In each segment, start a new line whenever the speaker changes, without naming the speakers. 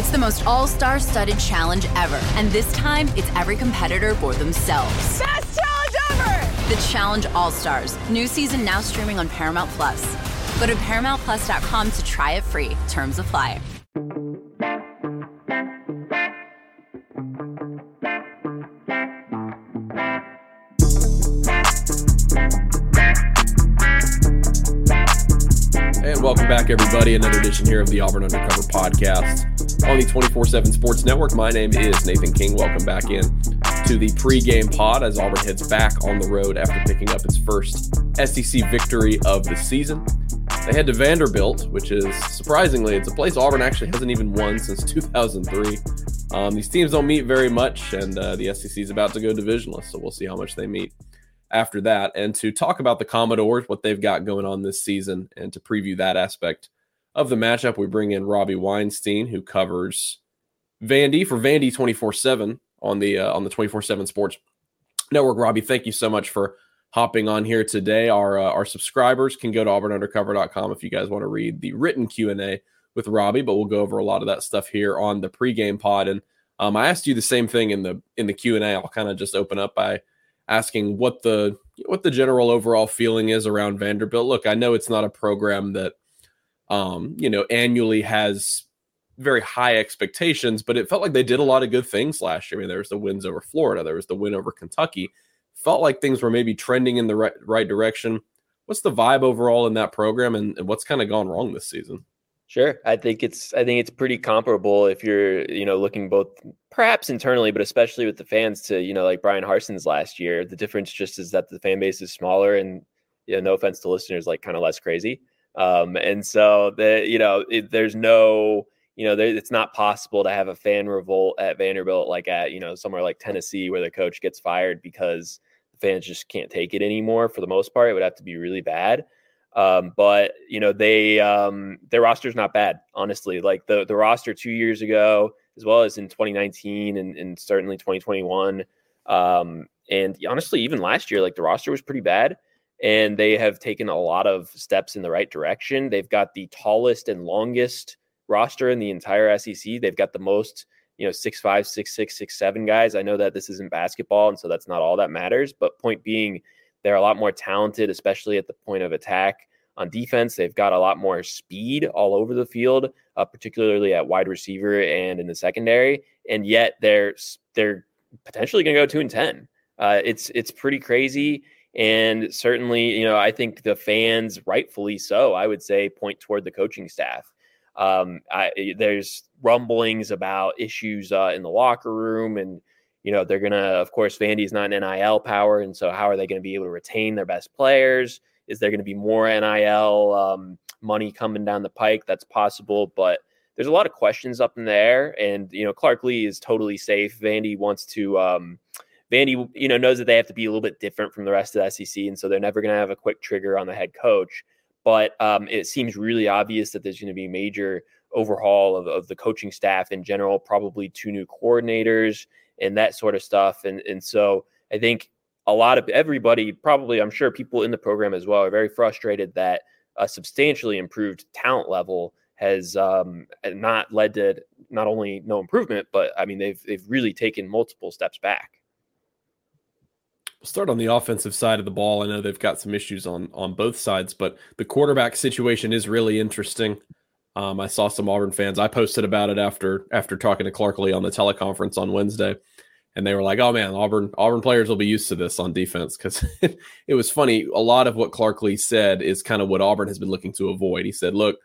It's the most all star studded challenge ever. And this time, it's every competitor for themselves.
Best challenge ever!
The Challenge All Stars. New season now streaming on Paramount Plus. Go to ParamountPlus.com to try it free. Terms apply.
And welcome back, everybody. Another edition here of the Auburn Undercover Podcast on the 24 7 Sports Network. My name is Nathan King. Welcome back in to the pregame pod as Auburn heads back on the road after picking up its first SEC victory of the season. They head to Vanderbilt, which is surprisingly, it's a place Auburn actually hasn't even won since 2003. Um, these teams don't meet very much, and uh, the SEC is about to go divisionless, so we'll see how much they meet after that. And to talk about the Commodores, what they've got going on this season, and to preview that aspect of the matchup, we bring in Robbie Weinstein, who covers Vandy for Vandy 24 7 on the uh, on the 24 7 Sports Network. Robbie, thank you so much for hopping on here today. Our uh, our subscribers can go to auburnundercover.com if you guys want to read the written Q&A with Robbie, but we'll go over a lot of that stuff here on the pregame pod. And um, I asked you the same thing in the in the Q&A. I'll kind of just open up by asking what the what the general overall feeling is around Vanderbilt. Look, I know it's not a program that um, you know annually has very high expectations, but it felt like they did a lot of good things last year. I mean, there was the wins over Florida, there was the win over Kentucky. Felt like things were maybe trending in the right right direction. What's the vibe overall in that program, and, and what's kind of gone wrong this season?
Sure. I think it's I think it's pretty comparable if you're, you know, looking both perhaps internally, but especially with the fans to, you know, like Bryan Harsin's last year. The difference just is that the fan base is smaller and you know, no offense to listeners, like kind of less crazy. Um, and so the, you know, it, there's no, you know, there, it's not possible to have a fan revolt at Vanderbilt like at, you know, somewhere like Tennessee where the coach gets fired because the fans just can't take it anymore for the most part. It would have to be really bad. Um, but you know, they um, their roster's not bad, honestly. Like the the roster two years ago, as well as in 2019 and, and certainly 2021. Um, and honestly, even last year, like the roster was pretty bad. And they have taken a lot of steps in the right direction. They've got the tallest and longest roster in the entire SEC. They've got the most, you know, six five, six six, six seven guys. I know that this isn't basketball, and so that's not all that matters. But point being, they're a lot more talented, especially at the point of attack. On defense, they've got a lot more speed all over the field, uh, particularly at wide receiver and in the secondary. And yet they're they're potentially going to go two and ten. Uh, it's it's pretty crazy, and certainly you know I think the fans, rightfully so, I would say, point toward the coaching staff. Um, I, there's rumblings about issues uh, in the locker room and you know, they're to, of course, Vandy's not an NIL power. And so, how are they going to be able to retain their best players? Is there going to be more NIL um, money coming down the pike? That's possible. But there's a lot of questions up in the air. And, you know, Clark Lea is totally safe. Vandy wants to, um, Vandy, you know, knows that they have to be a little bit different from the rest of the SEC. And so, they're never going to have a quick trigger on the head coach. But um, it seems really obvious that there's going to be major overhaul of, of the coaching staff in general, probably two new coordinators and that sort of stuff. And and so I think a lot of everybody, probably I'm sure people in the program as well, are very frustrated that a substantially improved talent level has um, not led to not only no improvement, but I mean they've they've really taken multiple steps back.
We'll start on the offensive side of the ball. I know they've got some issues on on both sides, but the quarterback situation is really interesting. Um, I saw some Auburn fans. I posted about it after after talking to Clark Lea on the teleconference on Wednesday, and they were like, "Oh man, Auburn Auburn players will be used to this on defense." Because it was funny. A lot of what Clark Lea said is kind of what Auburn has been looking to avoid. He said, "Look,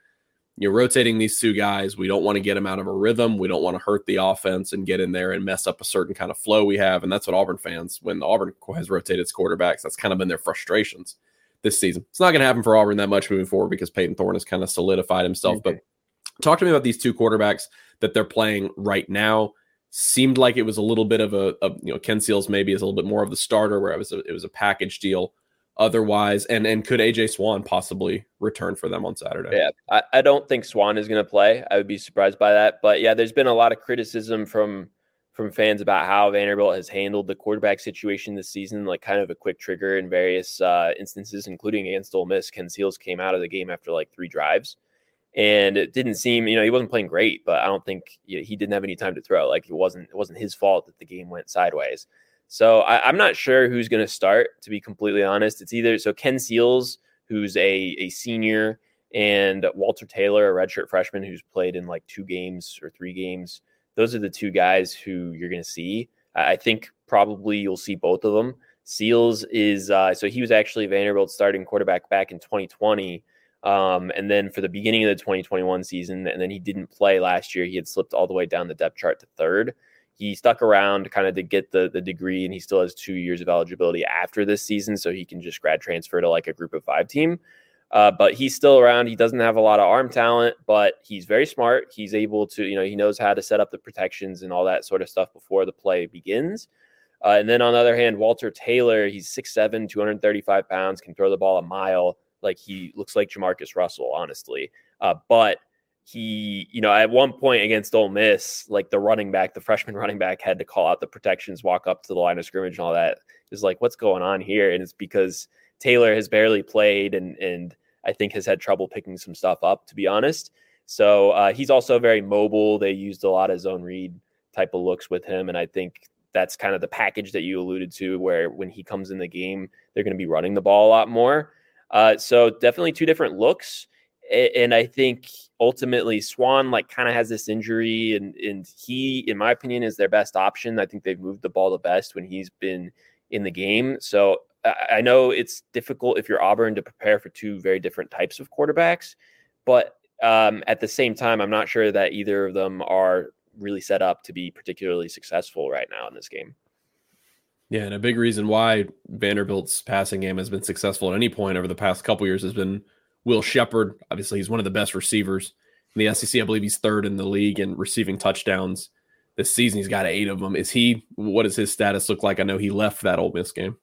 you're rotating these two guys. We don't want to get them out of a rhythm. We don't want to hurt the offense and get in there and mess up a certain kind of flow we have." And that's what Auburn fans, when Auburn has rotated its quarterbacks, that's kind of been their frustrations this season. It's not going to happen for Auburn that much moving forward because Payton Thorne has kind of solidified himself. Mm-hmm. But talk to me about these two quarterbacks that they're playing right now. Seemed like it was a little bit of a, a you know Ken Seals maybe is a little bit more of the starter where it was a, it was a package deal otherwise and and could AJ Swann possibly return for them on Saturday?
Yeah, I, I don't think Swann is going to play. I would be surprised by that. But yeah, there's been a lot of criticism from from fans about how Vanderbilt has handled the quarterback situation this season, like kind of a quick trigger in various uh, instances, including against Ole Miss. Ken Seals came out of the game after like three drives. and it didn't seem, you know, he wasn't playing great, but I don't think you know, he didn't have any time to throw. Like it wasn't it wasn't his fault that the game went sideways. So I, am not sure who's going to start. To be completely honest, it's either so Ken Seals, who's a a senior, and Walter Taylor, a redshirt freshman who's played in like two games or three games. Those are the two guys who you're going to see. I think probably you'll see both of them. Seals is uh, so he was actually Vanderbilt starting quarterback back in 2020 um, and then for the beginning of the 2021 season, and then he didn't play last year. He had slipped all the way down the depth chart to third. He stuck around kind of to get the, the degree, and he still has two years of eligibility after this season, so he can just grad transfer to like a group of five team. Uh, but he's still around. He doesn't have a lot of arm talent, but he's very smart. He's able to, you know, he knows how to set up the protections and all that sort of stuff before the play begins. Uh, and then on the other hand, Walter Taylor, he's 6'7, 235 pounds, can throw the ball a mile. Like he looks like JaMarcus Russell, honestly. Uh, but he, you know, at one point against Ole Miss, like the running back, the freshman running back had to call out the protections, walk up to the line of scrimmage and all that. It's like, what's going on here? And it's because Taylor has barely played and and I think has had trouble picking some stuff up, to be honest. So uh, he's also very mobile. They used a lot of zone read type of looks with him, and I think that's kind of the package that you alluded to, where when he comes in the game, they're going to be running the ball a lot more. Uh, so definitely two different looks. And I think ultimately Swann like kind of has this injury, and and he, in my opinion, is their best option. I think they've moved the ball the best when he's been in the game. So I know it's difficult if you're Auburn to prepare for two very different types of quarterbacks, but um, at the same time, I'm not sure that either of them are really set up to be particularly successful right now in this game.
Yeah, and a big reason why Vanderbilt's passing game has been successful at any point over the past couple years has been Will Sheppard, Obviously, he's one of the best receivers in the SEC. I believe he's third in the league in receiving touchdowns this season. He's got eight of them. Is he? What does his status look like? I know he left that Ole Miss game.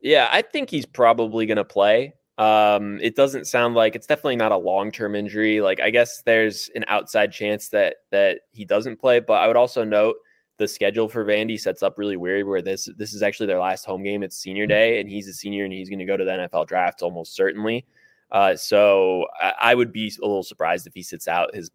Yeah, I think he's probably going to play. Um, it doesn't sound like it's definitely not a long term injury. Like I guess there's an outside chance that that he doesn't play, but I would also note the schedule for Vandy sets up really weird where this this is actually their last home game. It's senior day, and he's a senior and he's going to go to the NFL draft almost certainly. Uh, so I, would be a little surprised if he sits out his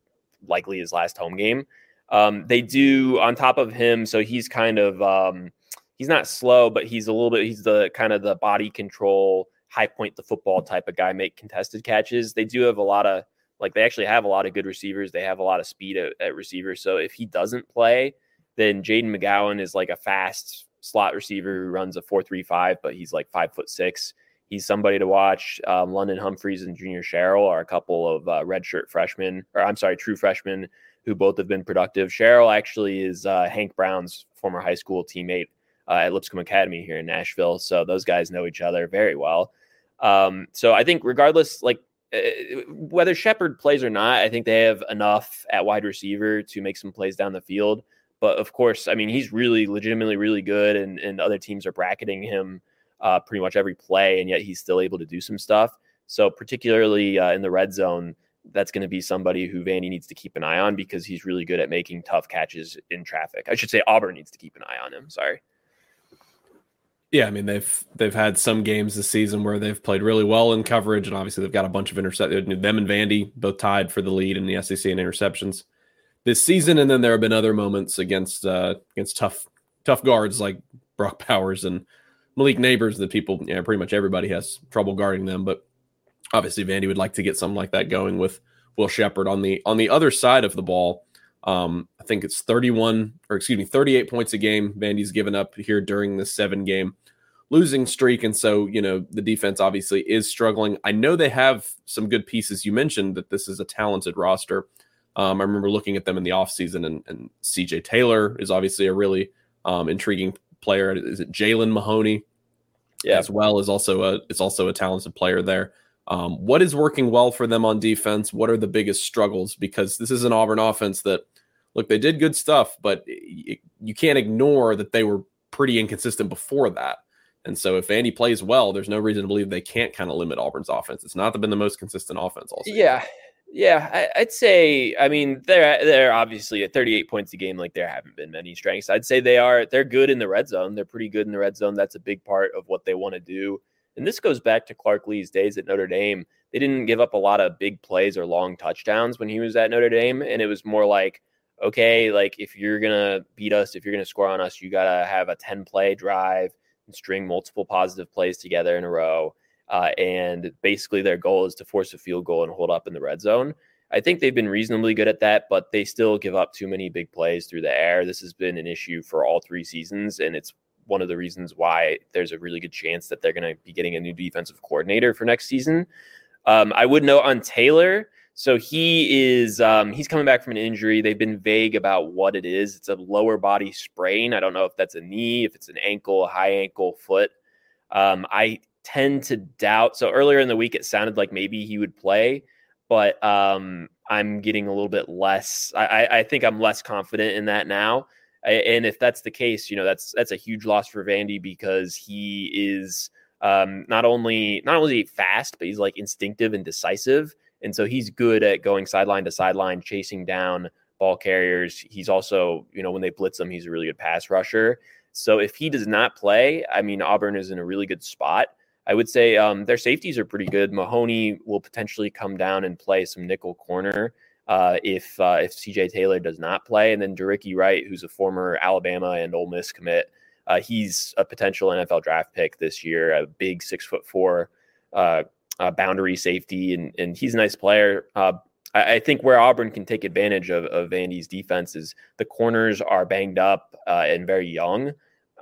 likely his last home game. Um, they do on top of him, so he's kind of um, he's not slow, but he's a little bit he's the kind of the body control, high point the football type of guy, make contested catches. They do have a lot of like they actually have a lot of good receivers. They have a lot of speed at, at receivers. So if he doesn't play, then Jayden McGowan is like a fast slot receiver who runs a four three five, but he's like five foot six. He's somebody to watch. Um, London Humphreys and Junior Sherrill are a couple of uh, redshirt freshmen, or I'm sorry, true freshmen who both have been productive. Sherrill actually is uh, Hank Brown's former high school teammate uh, at Lipscomb Academy here in Nashville. So those guys know each other very well. Um, so I think regardless, like uh, whether Sheppard plays or not, I think they have enough at wide receiver to make some plays down the field. But of course, I mean, he's really legitimately really good, and, and other teams are bracketing him uh, pretty much every play, and yet he's still able to do some stuff. So, particularly uh, in the red zone, that's going to be somebody who Vandy needs to keep an eye on because he's really good at making tough catches in traffic. I should say Auburn needs to keep an eye on him. Sorry.
Yeah, I mean they've they've had some games this season where they've played really well in coverage, and obviously they've got a bunch of interceptions. Them and Vandy both tied for the lead in the SEC in interceptions this season, and then there have been other moments against uh, against tough tough guards like Brock Bowers and Malik Nabers that people, yeah, pretty much everybody has trouble guarding them. But obviously, Vandy would like to get something like that going with Will Sheppard on the on the other side of the ball. Um, I think it's 31 or excuse me, 38 points a game. Vandy's given up here during the seven game losing streak. And so, you know, the defense obviously is struggling. I know they have some good pieces. You mentioned that this is a talented roster. Um, I remember looking at them in the offseason, and, and CJ Taylor is obviously a really um, intriguing player. Is it Jaylen Mahoney? Yeah. As well as also a it's also a talented player there. Um, what is working well for them on defense? What are the biggest struggles? Because this is an Auburn offense that look they did good stuff, but it, you can't ignore that they were pretty inconsistent before that. And so if Andy plays well, there's no reason to believe they can't kind of limit Auburn's offense. It's not been the most consistent offense also.
Yeah. Yeah, I, would say. I mean, they're they're obviously at 38 points a game. Like there haven't been many strengths. I'd say they are. They're good in the red zone. They're pretty good in the red zone. That's a big part of what they want to do. And this goes back to Clark Lea's days at Notre Dame. they didn't give up a lot of big plays or long touchdowns when he was at Notre Dame, and it was more like, okay, like if you're gonna beat us, if you're gonna score on us, you gotta have a ten play drive and string multiple positive plays together in a row. Uh, and basically, their goal is to force a field goal and hold up in the red zone. I think they've been reasonably good at that, but they still give up too many big plays through the air. This has been an issue for all three seasons, and it's one of the reasons why there's a really good chance that they're going to be getting a new defensive coordinator for next season. Um, I would note on Taylor. So he is um, he's coming back from an injury. They've been vague about what it is. It's a lower body sprain. I don't know if that's a knee, if it's an ankle, a high ankle, foot. Um, I tend to doubt. So earlier in the week, it sounded like maybe he would play but um, I'm getting a little bit less. I, I think I'm less confident in that now. And if that's the case, you know that's that's a huge loss for Vandy because he is um, not only not only fast, but he's like instinctive and decisive, and so he's good at going sideline to sideline, chasing down ball carriers. He's also, you know, when they blitz him, he's a really good pass rusher. So if he does not play, I mean, Auburn is in a really good spot. I would say um, their safeties are pretty good. Mahoney will potentially come down and play some nickel corner uh, if uh, if CJ Taylor does not play, and then De'Rickey Wright, who's a former Alabama and Ole Miss commit, uh, he's a potential NFL draft pick this year. A big six foot four uh, uh, boundary safety, and and he's a nice player. Uh, I, I, think where Auburn can take advantage of, of Vandy's defense is the corners are banged up and very young.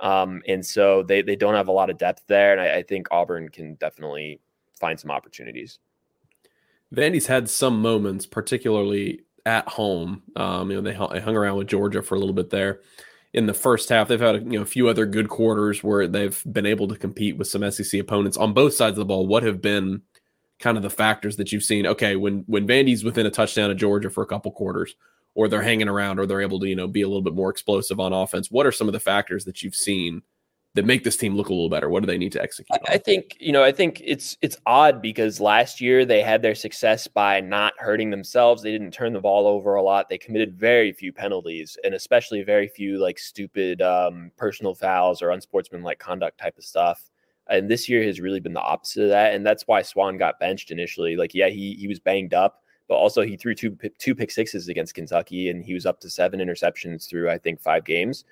Um, and so they, they don't have a lot of depth there. And I, I think Auburn can definitely find some opportunities.
Vandy's had some moments, particularly at home. Um, you know, they, they hung around with Georgia for a little bit there in the first half. They've had you know a few other good quarters where they've been able to compete with some SEC opponents on both sides of the ball. What have been kind of the factors that you've seen? Okay, when when Vandy's within a touchdown of Georgia for a couple quarters, or they're hanging around or they're able to, you know, be a little bit more explosive on offense. What are some of the factors that you've seen that make this team look a little better? What do they need to execute?
I, I think, you know, I think it's it's odd because last year they had their success by not hurting themselves. They didn't turn the ball over a lot. They committed very few penalties and especially very few like stupid um, personal fouls or unsportsmanlike conduct type of stuff. And this year has really been the opposite of that. And that's why Swann got benched initially. Like, yeah, he he was banged up but also he threw two two pick sixes against Kentucky, and he was up to seven interceptions through I think five games,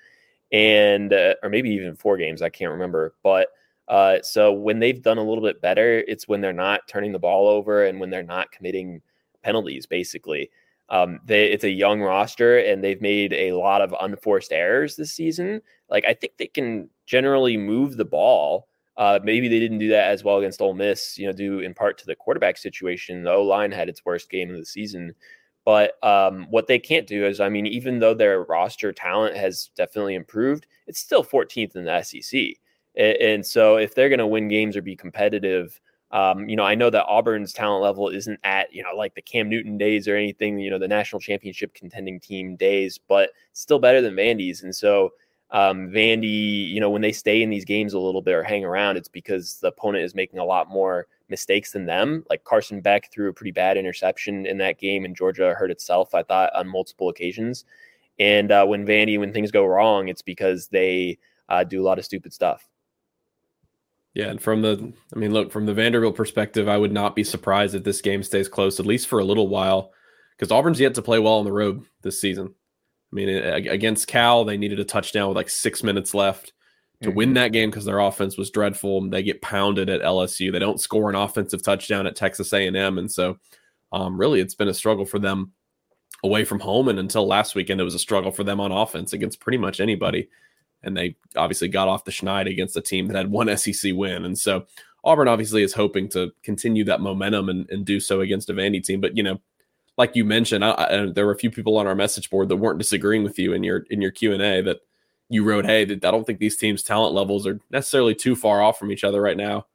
and uh, or maybe even four games. I can't remember, but. Uh, so when they've done a little bit better, it's when they're not turning the ball over and when they're not committing penalties. Basically, um, they, it's a young roster and they've made a lot of unforced errors this season. Like I think they can generally move the ball, uh, maybe they didn't do that as well against Ole Miss, you know, due in part to the quarterback situation. The O line had its worst game of the season. But um, what they can't do is, I mean, even though their roster talent has definitely improved, it's still 14th in the SEC. And, and so if they're going to win games or be competitive, um, you know, I know that Auburn's talent level isn't at, you know, like the Cam Newton days or anything, you know, the national championship contending team days, but still better than Vandy's. And so, um, Vandy, you know, when they stay in these games a little bit or hang around, it's because the opponent is making a lot more mistakes than them. Like Carson Beck threw a pretty bad interception in that game, and Georgia hurt itself, I thought, on multiple occasions. And uh, when Vandy, when things go wrong, it's because they uh, do a lot of stupid stuff.
Yeah, and from the, I mean, look, from the Vanderbilt perspective, I would not be surprised if this game stays close, at least for a little while, because Auburn's yet to play well on the road this season. I mean, against Cal, they needed a touchdown with like six minutes left to mm-hmm. win that game because their offense was dreadful. They get pounded at LSU. They don't score an offensive touchdown at Texas A&M, and so um, really, it's been a struggle for them away from home. And until last weekend, it was a struggle for them on offense against pretty much anybody. And they obviously got off the schneid against a team that had one SEC win, and so Auburn obviously is hoping to continue that momentum and, and do so against a Vandy team. But you know, like you mentioned, I, I, there were a few people on our message board that weren't disagreeing with you in your in your Q and A that you wrote, "Hey, that I don't think these teams' talent levels are necessarily too far off from each other right now."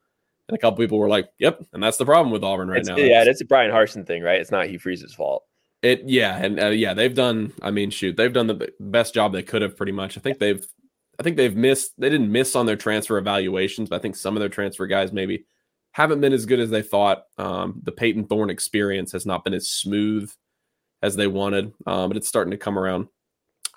And a couple people were like, "Yep," and that's the problem with Auburn right
it's,
now.
Yeah, it's a Bryan Harsin thing, right? It's not Hugh Freeze's fault.
It yeah, and uh, yeah, they've done. I mean, shoot, they've done the best job they could have. Pretty much, I think they've. I think they've missed. They didn't miss on their transfer evaluations, but I think some of their transfer guys maybe haven't been as good as they thought. Um, the Payton Thorne experience has not been as smooth as they wanted, um, but it's starting to come around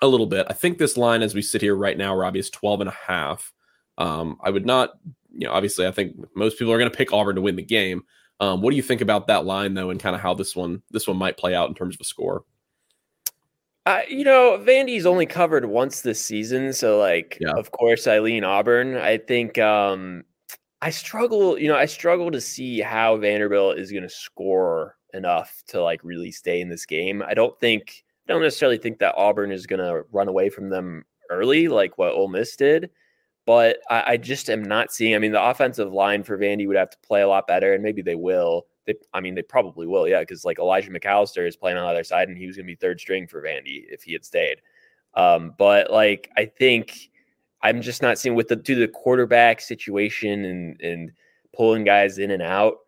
a little bit. I think this line, as we sit here right now, Robbie, is 12 and a half. Um, I would not, you know, obviously, I think most people are going to pick Auburn to win the game, Um, what do you think about that line though, and kind of how this one this one might play out in terms of a score?
Uh, you know, Vandy's only covered once this season, so like, yeah. of course, I lean Auburn. I think um, I struggle. You know, I struggle to see how Vanderbilt is going to score enough to like really stay in this game. I don't think. I don't necessarily think that Auburn is going to run away from them early, like what Ole Miss did. But I, I just am not seeing. I mean, the offensive line for Vandy would have to play a lot better, and maybe they will. They, I mean, they probably will, yeah, because like Elijah McAllister is playing on the other side, and he was going to be third string for Vandy if he had stayed. Um, but like, I think I'm just not seeing with the to the quarterback situation and and pulling guys in and out.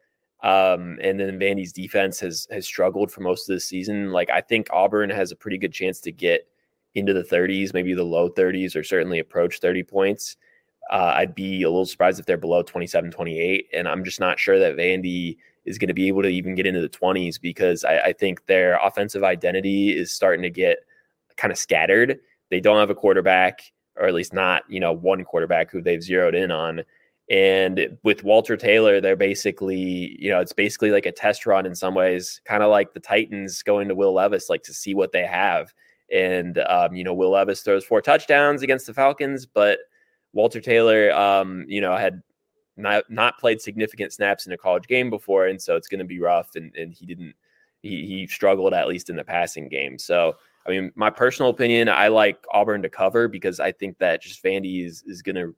Um, and then Vandy's defense has has struggled for most of the season. Like, I think Auburn has a pretty good chance to get into the 30s, maybe the low 30s, or certainly approach 30 points. Uh, I'd be a little surprised if they're below 27, 28. And I'm just not sure that Vandy is going to be able to even get into the 20s because I, I think their offensive identity is starting to get kind of scattered. They don't have a quarterback, or at least not, you know, one quarterback who they've zeroed in on. And with Walter Taylor, they're basically, you know, it's basically like a test run in some ways, kind of like the Titans going to Will Levis, like to see what they have. And, um, you know, Will Levis throws four touchdowns against the Falcons, but Walter Taylor, um, you know, had not not played significant snaps in a college game before, and so it's going to be rough. And and he didn't he he struggled at least in the passing game. So I mean, my personal opinion, I like Auburn to cover because I think that just Vandy is is going to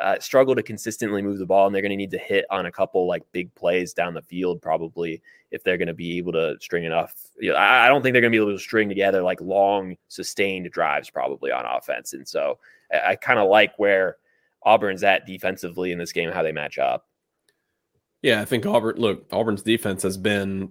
uh, struggle to consistently move the ball, and they're going to need to hit on a couple like big plays down the field probably if they're going to be able to string enough. You know, I, I don't think they're going to be able to string together like long sustained drives probably on offense, and so I, I kind of like where Auburn's at defensively in this game, how they match up.
Yeah, I think Auburn. Look, Auburn's defense has been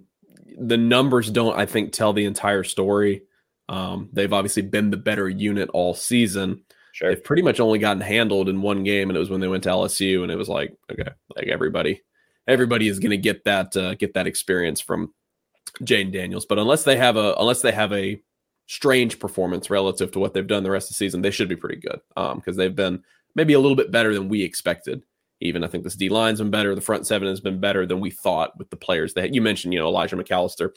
the numbers don't I think tell the entire story. Um, they've obviously been the better unit all season. Sure. They've pretty much only gotten handled in one game, and it was when they went to LSU, and it was like, okay, like everybody, everybody is going to get that uh, get that experience from Jayden Daniels. But unless they have a unless they have a strange performance relative to what they've done the rest of the season, they should be pretty good because um, they've been maybe a little bit better than we expected. Even I think this D line's been better. The front seven has been better than we thought with the players that you mentioned. You know, Elijah McAllister,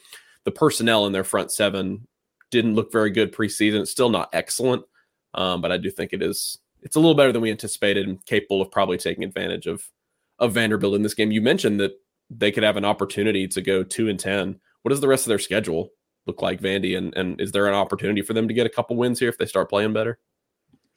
the personnel in their front seven didn't look very good preseason. It's still not excellent, um, but I do think it is. It's a little better than we anticipated and capable of probably taking advantage of of Vanderbilt in this game. You mentioned that they could have an opportunity to go two and ten. What does the rest of their schedule look like, Vandy? And and is there an opportunity for them to get a couple wins here if they start playing better?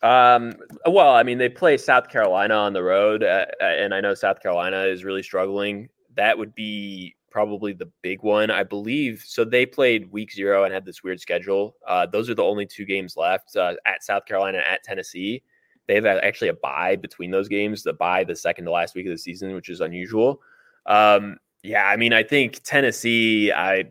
Um, well, I mean, they play South Carolina on the road, uh, uh, and I know South Carolina is really struggling. That would be probably the big one, I believe. So they played week zero and had this weird schedule. Uh, those are the only two games left uh, at South Carolina at Tennessee. They have actually a bye between those games, the bye the second to last week of the season, which is unusual. Um, yeah, I mean, I think Tennessee, I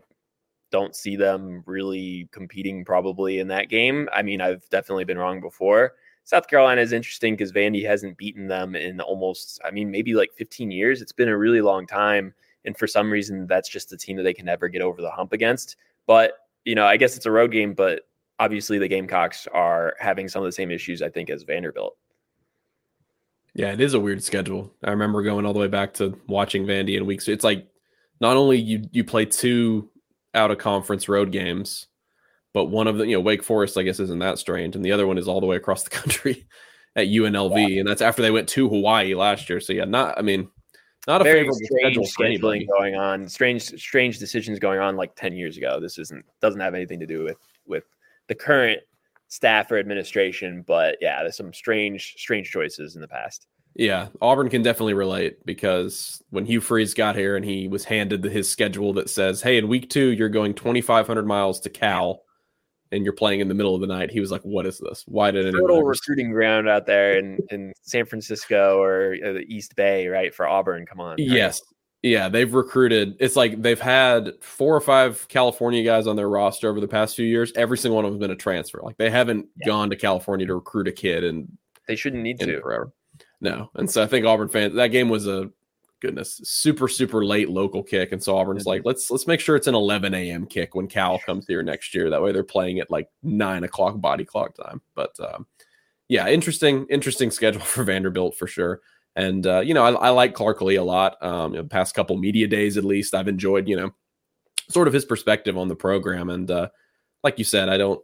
don't see them really competing probably in that game. I mean, I've definitely been wrong before. South Carolina is interesting because Vandy hasn't beaten them in almost, I mean, maybe like 15 years. It's been a really long time. And for some reason, that's just a team that they can never get over the hump against. But, you know, I guess it's a road game, but obviously the Gamecocks are having some of the same issues, I think, as Vanderbilt.
Yeah, it is a weird schedule. I remember going all the way back to watching Vandy in weeks. It's like not only you you play two out of conference road games, but one of the you know Wake Forest I guess isn't that strange, and the other one is all the way across the country at UNLV, yeah. and that's after they went to Hawaii last year. So yeah, not I mean not a
Very favorable schedule scheduling going on. Strange strange decisions going on like ten years ago. This isn't doesn't have anything to do with with the current staff or administration, but yeah, there's some strange strange choices in the past.
Yeah, Auburn can definitely relate because when Hugh Freeze got here and he was handed his schedule that says, "Hey, in week two you're going 2,500 miles to Cal, and you're playing in the middle of the night," he was like, "What is this? Why did it?"
Total recruiting ground out there in in San Francisco or uh, the East Bay, right? For Auburn, come on. Right?
Yes, yeah, they've recruited. It's like they've had four or five California guys on their roster over the past few years. Every single one of them has been a transfer. Like they haven't yeah. gone to California to recruit a kid, and
they shouldn't need to
forever. No. And so I think Auburn fans that game was a goodness super super late local kick, and so Auburn's like let's let's make sure it's an 11 a.m. kick when Cal comes here next year. That way they're playing at like nine o'clock body clock time. But um, yeah, interesting interesting schedule for Vanderbilt for sure. And uh, you know, I, I, like Clark Lea a lot. Um, you know, past couple media days, at least, I've enjoyed you know, sort of his perspective on the program. And uh, like you said, I don't,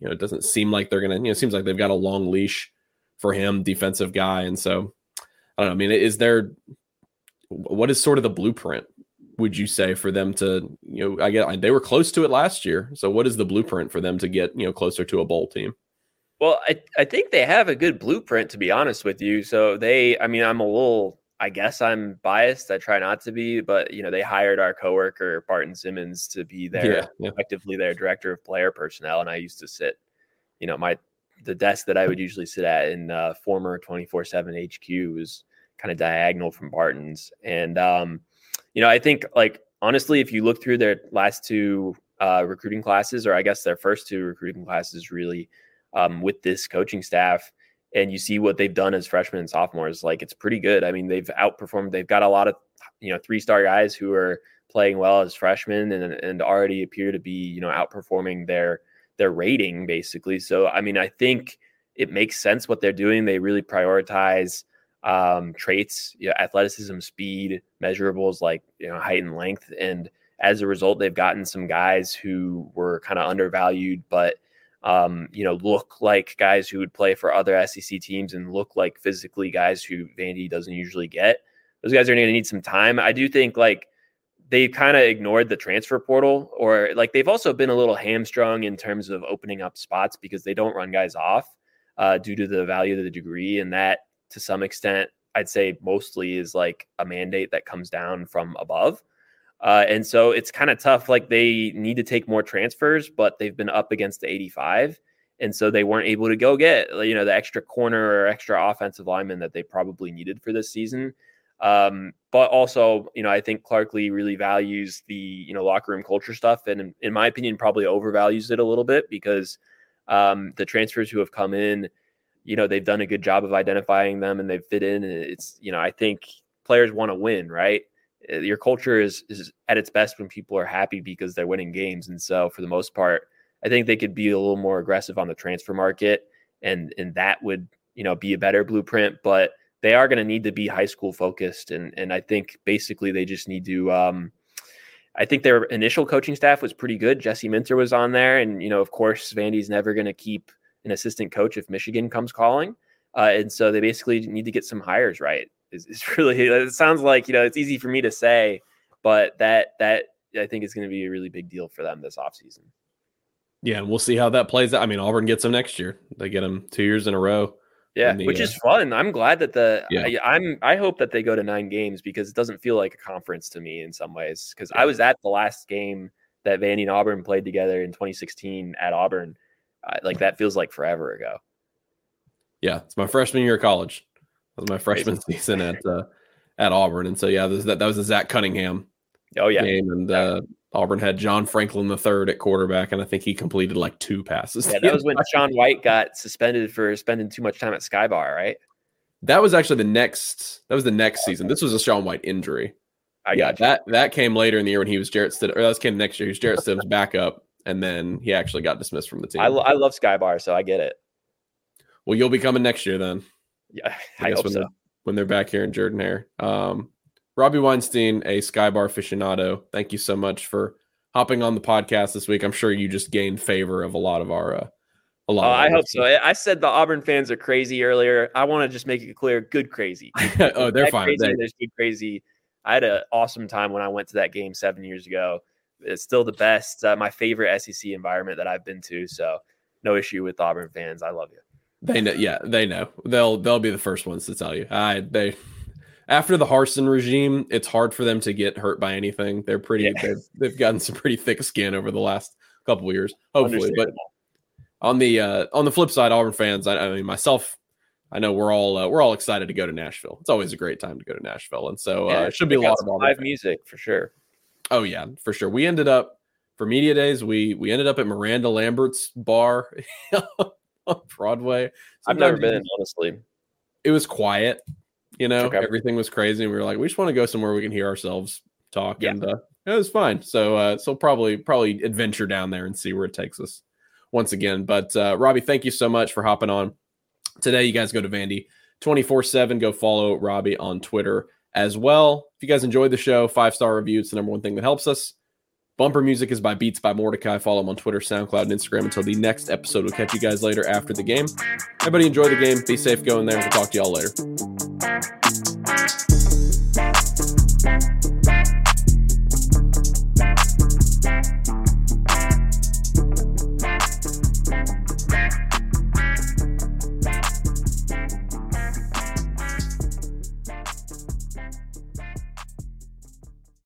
you know, it doesn't seem like they're gonna. You know, it seems like they've got a long leash for him, defensive guy, and so I don't know. I mean, is there what is sort of the blueprint? Would you say for them to, you know, I get they were close to it last year. So what is the blueprint for them to get, you know, closer to a bowl team?
Well, I, I think they have a good blueprint to be honest with you. So they, I mean, I'm a little, I guess I'm biased. I try not to be, but you know, they hired our coworker Barton Simmons to be their yeah, yeah. effectively their director of player personnel, and I used to sit, you know, my the desk that I would usually sit at in uh, former 24 seven HQ was kind of diagonal from Barton's, and um, you know, I think like honestly, if you look through their last two uh, recruiting classes, or I guess their first two recruiting classes, really um, with this coaching staff and you see what they've done as freshmen and sophomores like it's pretty good. I mean they've outperformed they've got a lot of you know three star guys who are playing well as freshmen and, and already appear to be you know outperforming their their rating basically. So i mean i think it makes sense what they're doing. They really prioritize um, traits you know, athleticism speed measurables like you know height and length and as a result they've gotten some guys who were kind of undervalued but um, you know, look like guys who would play for other SEC teams and look like physically guys who Vandy doesn't usually get. Those guys are going to need some time. I do think like they kind of ignored the transfer portal, or like they've also been a little hamstrung in terms of opening up spots because they don't run guys off uh, due to the value of the degree, and that to some extent, I'd say mostly is like a mandate that comes down from above. Uh, and so it's kind of tough. Like they need to take more transfers, but they've been up against the 85. And so they weren't able to go get, you know, the extra corner or extra offensive lineman that they probably needed for this season. Um, but also, you know, I think Clark Lea really values the, you know, locker room culture stuff. And in, in my opinion, probably overvalues it a little bit because um, the transfers who have come in, you know, they've done a good job of identifying them and they've fit in. And it's, you know, I think players want to win, right? Uh, your culture is is at its best when people are happy because they're winning games. And so for the most part, I think they could be a little more aggressive on the transfer market and and that would, you know, be a better blueprint, but they are going to need to be high school focused and and I think basically they just need to um I think their initial coaching staff was pretty good. Jesse Minter was on there and you know, of course, Vandy's never going to keep an assistant coach if Michigan comes calling. Uh, and so they basically need to get some hires right is, is really it sounds like you know it's easy for me to say but that that i think is going to be a really big deal for them this offseason
yeah and we'll see how that plays out i mean auburn gets them next year they get them two years in a row
yeah the, which is uh, fun i'm glad that the yeah. I, am i hope that they go to nine games because it doesn't feel like a conference to me in some ways because yeah. i was at the last game that vandy and auburn played together in 2016 at auburn uh, like that feels like forever ago
yeah it's my freshman year of college That was my freshman season at uh, at Auburn, and so yeah, that that was a Zach Cunningham.
Oh yeah,
game, and uh, Auburn had John Franklin the third at quarterback, and I think he completed like two passes.
Yeah, that was when Sean White got suspended for spending too much time at Skybar, right?
That was actually the next. That was the next season. This was a Sean White injury.
I yeah,
that that came later in the year when he was Jarrett Stidham, or that came next year. He was Jarrett Stidham's backup, and then he actually got dismissed from the team.
I, I love Skybar, so I get it.
Well, you'll be coming next year then.
Yeah, I, I hope
when
so.
They're, when they're back here in Jordan-Hare. Um, Robbie Weinstein, a Skybar aficionado. Thank you so much for hopping on the podcast this week. I'm sure you just gained favor of a lot of our. Uh, a lot.
Uh, I hope so. I said the Auburn fans are crazy earlier. I want to just make it clear: good crazy.
oh, they're fine.
Crazy, they... There's good crazy. I had an awesome time when I went to that game seven years ago. It's still the best, uh, my favorite SEC environment that I've been to. So, no issue with Auburn fans. I love you.
They know, yeah, they know. They'll they'll be the first ones to tell you. I they after the Harsin regime, it's hard for them to get hurt by anything. They're pretty. Yeah. They've, they've gotten some pretty thick skin over the last couple of years, hopefully. But on the uh, on the flip side, Auburn fans, I, I mean myself, I know we're all uh, we're all excited to go to Nashville. It's always a great time to go to Nashville, and so uh, it should be a lot of
live music for sure.
Oh yeah, for sure. We ended up for media days. We we ended up at Miranda Lambert's bar on Broadway.
Sometimes I've never been, honestly.
It was quiet, you know, okay. everything was crazy. And we were like, we just want to go somewhere we can hear ourselves talk. Yeah. And uh, it was fine. So, uh, so probably, probably adventure down there and see where it takes us once again. But uh, Robbie, thank you so much for hopping on today. You guys go to Vandy 24 7. Go follow Robbie on Twitter as well you guys enjoyed the show, five star review. It's the number one thing that helps us. Bumper music is by Beats by Mordecai. Follow him on Twitter, SoundCloud, and Instagram. Until the next episode, we'll catch you guys later after the game. Everybody enjoy the game. Be safe. going there. We'll talk to y'all later.